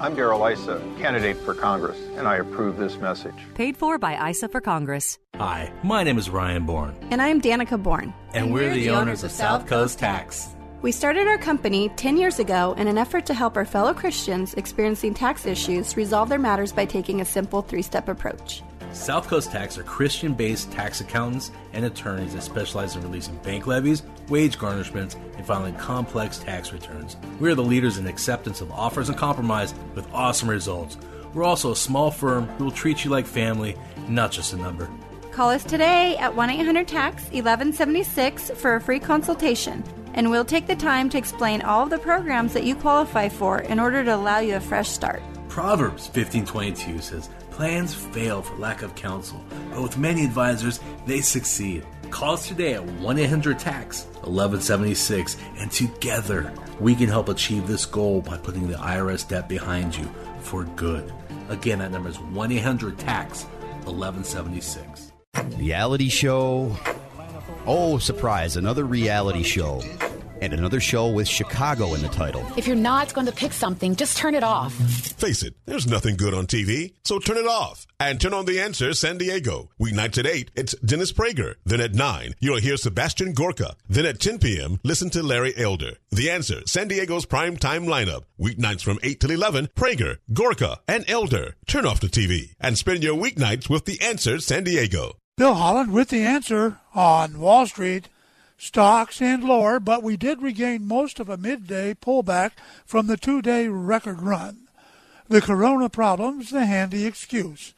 I'm Darrell Issa, candidate for Congress, and I approve this message. Paid for by Issa for Congress. Hi, my name is Ryan Bourne. And I'm Danica Bourne. And, and we're, we're, the, the owners of South Coast Tax. We started our company 10 years ago in an effort to help our fellow Christians experiencing tax issues resolve their matters by taking a simple three step approach. South Coast Tax are Christian based tax accountants and attorneys that specialize in releasing bank levies, wage garnishments, and filing complex tax returns. We are the leaders in acceptance of offers and compromise with awesome results. We're also a small firm who will treat you like family, not just a number. Call us today at 1 800 TAX 1176 for a free consultation, and we'll take the time to explain all of the programs that you qualify for in order to allow you a fresh start. Proverbs 1522 says, Plans fail for lack of counsel, but with many advisors, they succeed. Call us today at 1 800 TAX 1176, and together we can help achieve this goal by putting the IRS debt behind you for good. Again, that number is 1 800 TAX 1176. Reality show. Oh, surprise, another reality show and another show with Chicago in the title. If you're not going to pick something, just turn it off. Face it, there's nothing good on TV, so turn it off. And turn on The Answer San Diego. Weeknights at 8, it's Dennis Prager. Then at 9, you'll hear Sebastian Gorka. Then at 10 p.m., listen to Larry Elder. The Answer, San Diego's prime time lineup. Weeknights from 8 till 11, Prager, Gorka, and Elder. Turn off the TV and spend your weeknights with The Answer San Diego. Bill Holland with The Answer on Wall Street stocks and lower, but we did regain most of a midday pullback from the two day record run. The corona problem's the handy excuse,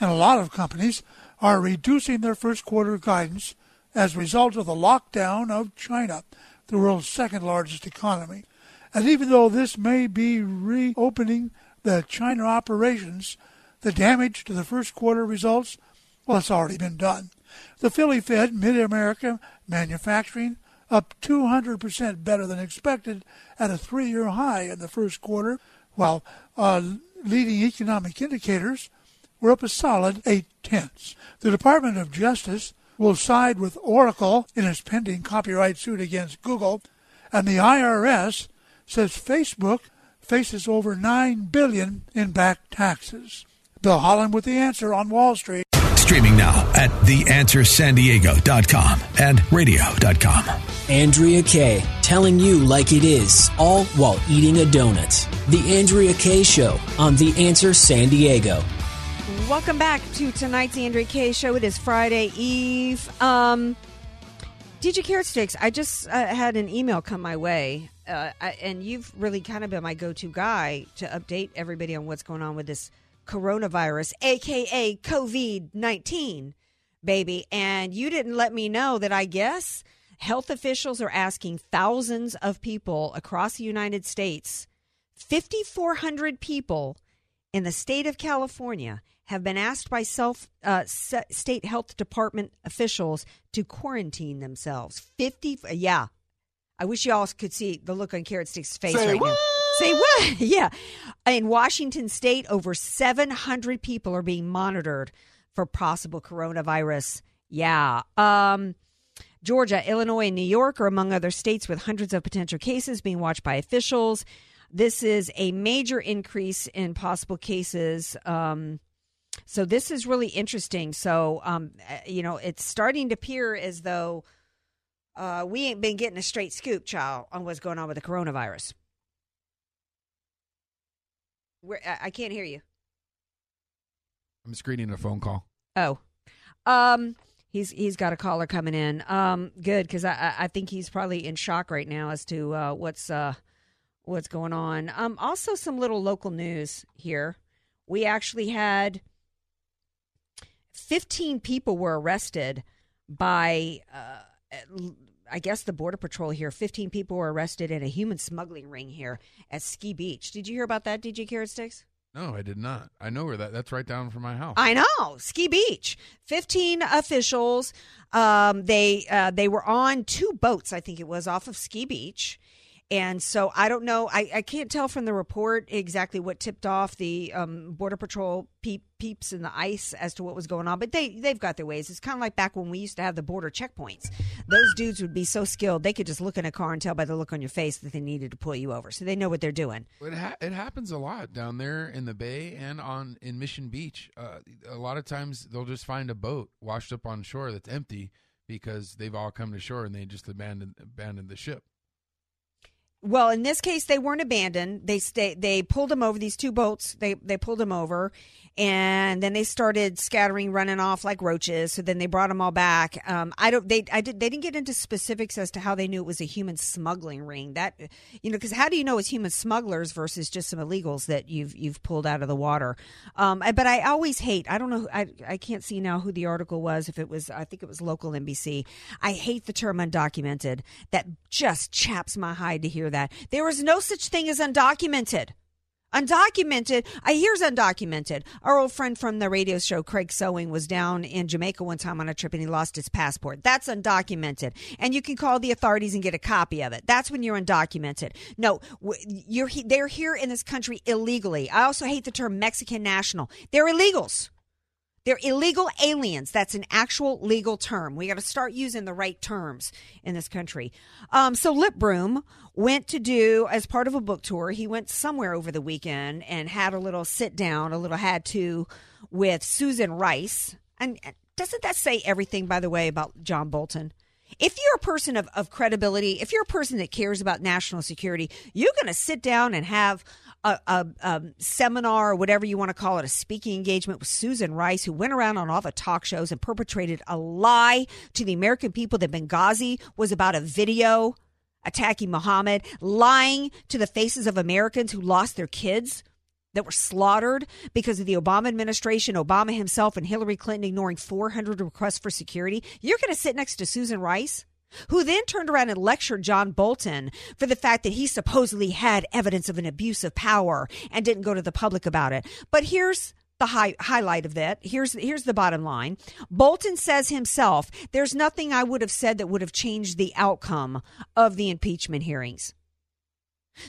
and a lot of companies are reducing their first quarter guidance as a result of the lockdown of China, the world's second largest economy. And even though this may be reopening the China operations, the damage to the first quarter results, well, it's already been done. The Philly Fed Mid America manufacturing up 200% better than expected at a three year high in the first quarter, while uh, leading economic indicators were up a solid eight tenths. The Department of Justice will side with Oracle in its pending copyright suit against Google, and the IRS says Facebook faces over nine billion in back taxes. Bill Holland with the answer on Wall Street. Streaming now at theanswersandiego.com and radio.com. Andrea Kaye, telling you like it is, all while eating a donut. The Andrea Kaye Show on The Answer San Diego. Welcome back to tonight's Andrea Kaye Show. It is Friday Eve. Um, DJ Carrot Sticks, I just uh, had an email come my way, uh, I, and you've really kind of been my go to guy to update everybody on what's going on with this coronavirus, aka COVID 19, baby. And you didn't let me know that I guess health officials are asking thousands of people across the United States, 5,400 people in the state of California have been asked by self uh, state health department officials to quarantine themselves. 50 yeah. I wish y'all could see the look on Carrot Stick's face Say right what? now. Say what? *laughs* yeah. In Washington state, over 700 people are being monitored for possible coronavirus. Yeah. Um, Georgia, Illinois, and New York are among other states with hundreds of potential cases being watched by officials. This is a major increase in possible cases. Um, so this is really interesting. So, um, uh, you know, it's starting to appear as though uh, we ain't been getting a straight scoop, child, on what's going on with the coronavirus. Where I, can't hear you. I'm screening a phone call. Oh, um, he's he's got a caller coming in. Um, good because I I think he's probably in shock right now as to uh, what's uh what's going on. Um, also some little local news here. We actually had 15 people were arrested by uh, I guess the border patrol here. Fifteen people were arrested in a human smuggling ring here at Ski Beach. Did you hear about that, DJ Carrot Sticks? No, I did not. I know where that. That's right down from my house. I know Ski Beach. Fifteen officials. Um, they uh, they were on two boats. I think it was off of Ski Beach. And so I don't know. I, I can't tell from the report exactly what tipped off the um, border patrol peep, peeps in the ice as to what was going on. But they they've got their ways. It's kind of like back when we used to have the border checkpoints. Those dudes would be so skilled they could just look in a car and tell by the look on your face that they needed to pull you over. So they know what they're doing. It, ha- it happens a lot down there in the bay and on in Mission Beach. Uh, a lot of times they'll just find a boat washed up on shore that's empty because they've all come to shore and they just abandoned abandoned the ship. Well, in this case, they weren't abandoned. They stay. They pulled them over. These two boats. They they pulled them over, and then they started scattering, running off like roaches. So then they brought them all back. Um, I don't. They I did. They didn't get into specifics as to how they knew it was a human smuggling ring. That you know, because how do you know it's human smugglers versus just some illegals that you've you've pulled out of the water? Um, but I always hate. I don't know. I I can't see now who the article was. If it was, I think it was local NBC. I hate the term undocumented. That just chaps my hide to hear that. There is no such thing as undocumented. Undocumented, I here's undocumented. Our old friend from the radio show, Craig Sewing, was down in Jamaica one time on a trip and he lost his passport. That's undocumented. And you can call the authorities and get a copy of it. That's when you're undocumented. No, you're, they're here in this country illegally. I also hate the term Mexican national. They're illegals. They're illegal aliens. That's an actual legal term. We got to start using the right terms in this country. Um, so Lip Broom went to do as part of a book tour. He went somewhere over the weekend and had a little sit down, a little had to with Susan Rice. And doesn't that say everything, by the way, about John Bolton? If you're a person of, of credibility, if you're a person that cares about national security, you're going to sit down and have a, a, a, seminar or whatever you want to call it, a speaking engagement with Susan Rice, who went around on all the talk shows and perpetrated a lie to the American people that Benghazi was about a video attacking Muhammad, lying to the faces of Americans who lost their kids that were slaughtered because of the Obama administration, Obama himself, and Hillary Clinton ignoring 400 requests for security. You're going to sit next to Susan Rice? Who then turned around and lectured John Bolton for the fact that he supposedly had evidence of an abuse of power and didn't go to the public about it. But here's the high, highlight of that. Here's here's the bottom line. Bolton says himself, "There's nothing I would have said that would have changed the outcome of the impeachment hearings."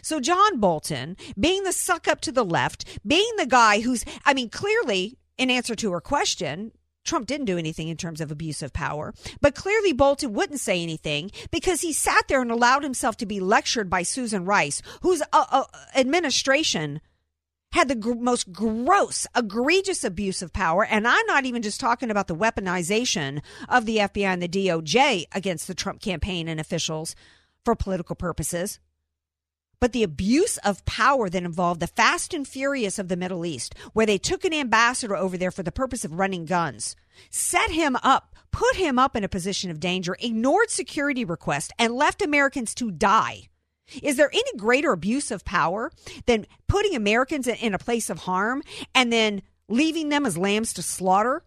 So John Bolton, being the suck up to the left, being the guy who's I mean clearly in answer to her question, Trump didn't do anything in terms of abuse of power, but clearly Bolton wouldn't say anything because he sat there and allowed himself to be lectured by Susan Rice, whose uh, uh, administration had the gr- most gross, egregious abuse of power. And I'm not even just talking about the weaponization of the FBI and the DOJ against the Trump campaign and officials for political purposes but the abuse of power that involved the fast and furious of the Middle East, where they took an ambassador over there for the purpose of running guns, set him up, put him up in a position of danger, ignored security requests, and left Americans to die. Is there any greater abuse of power than putting Americans in a place of harm and then leaving them as lambs to slaughter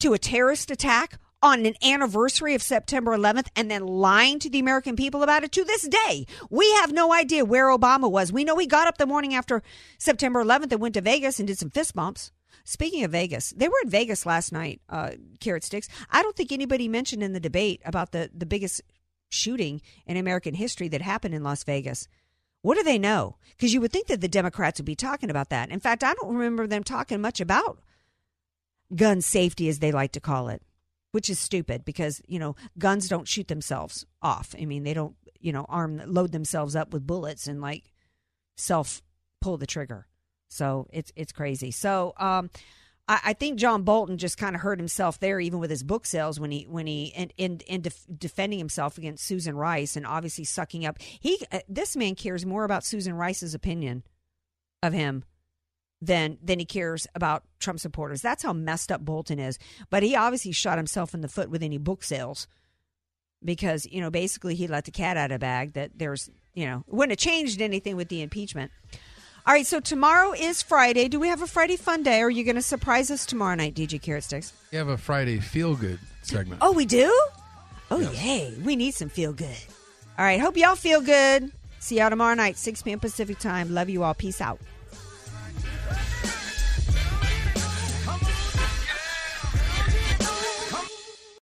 to a terrorist attack on an anniversary of September 11th and then lying to the American people about it to this day. We have no idea where Obama was. We know he got up the morning after September 11th and went to Vegas and did some fist bumps. Speaking of Vegas, they were in Vegas last night, uh, Carrot Sticks. I don't think anybody mentioned in the debate about the, the biggest shooting in American history that happened in Las Vegas. What do they know? Because you would think that the Democrats would be talking about that. In fact, I don't remember them talking much about gun safety, as they like to call it which is stupid because you know guns don't shoot themselves off. I mean, they don't you know arm load themselves up with bullets and like self pull the trigger. So it's it's crazy. So um, I, think John Bolton just kind of hurt himself there, even with his book sales when he when he in in, in def, defending himself against Susan Rice and obviously sucking up. He uh, this man cares more about Susan Rice's opinion of him than than he cares about Trump supporters. That's how messed up Bolton is. But he obviously shot himself in the foot with any book sales because you know basically he let the cat out of the bag. That there's you know wouldn't have changed anything with the impeachment. All right, so tomorrow is Friday. Do we have a Friday fun day? Or are you going to surprise us tomorrow night, DJ Carrot Sticks? You have a Friday feel good segment. Oh, we do. Oh, yay. We need some feel good. All right. Hope y'all feel good. See y'all tomorrow night, 6 p.m. Pacific time. Love you all. Peace out.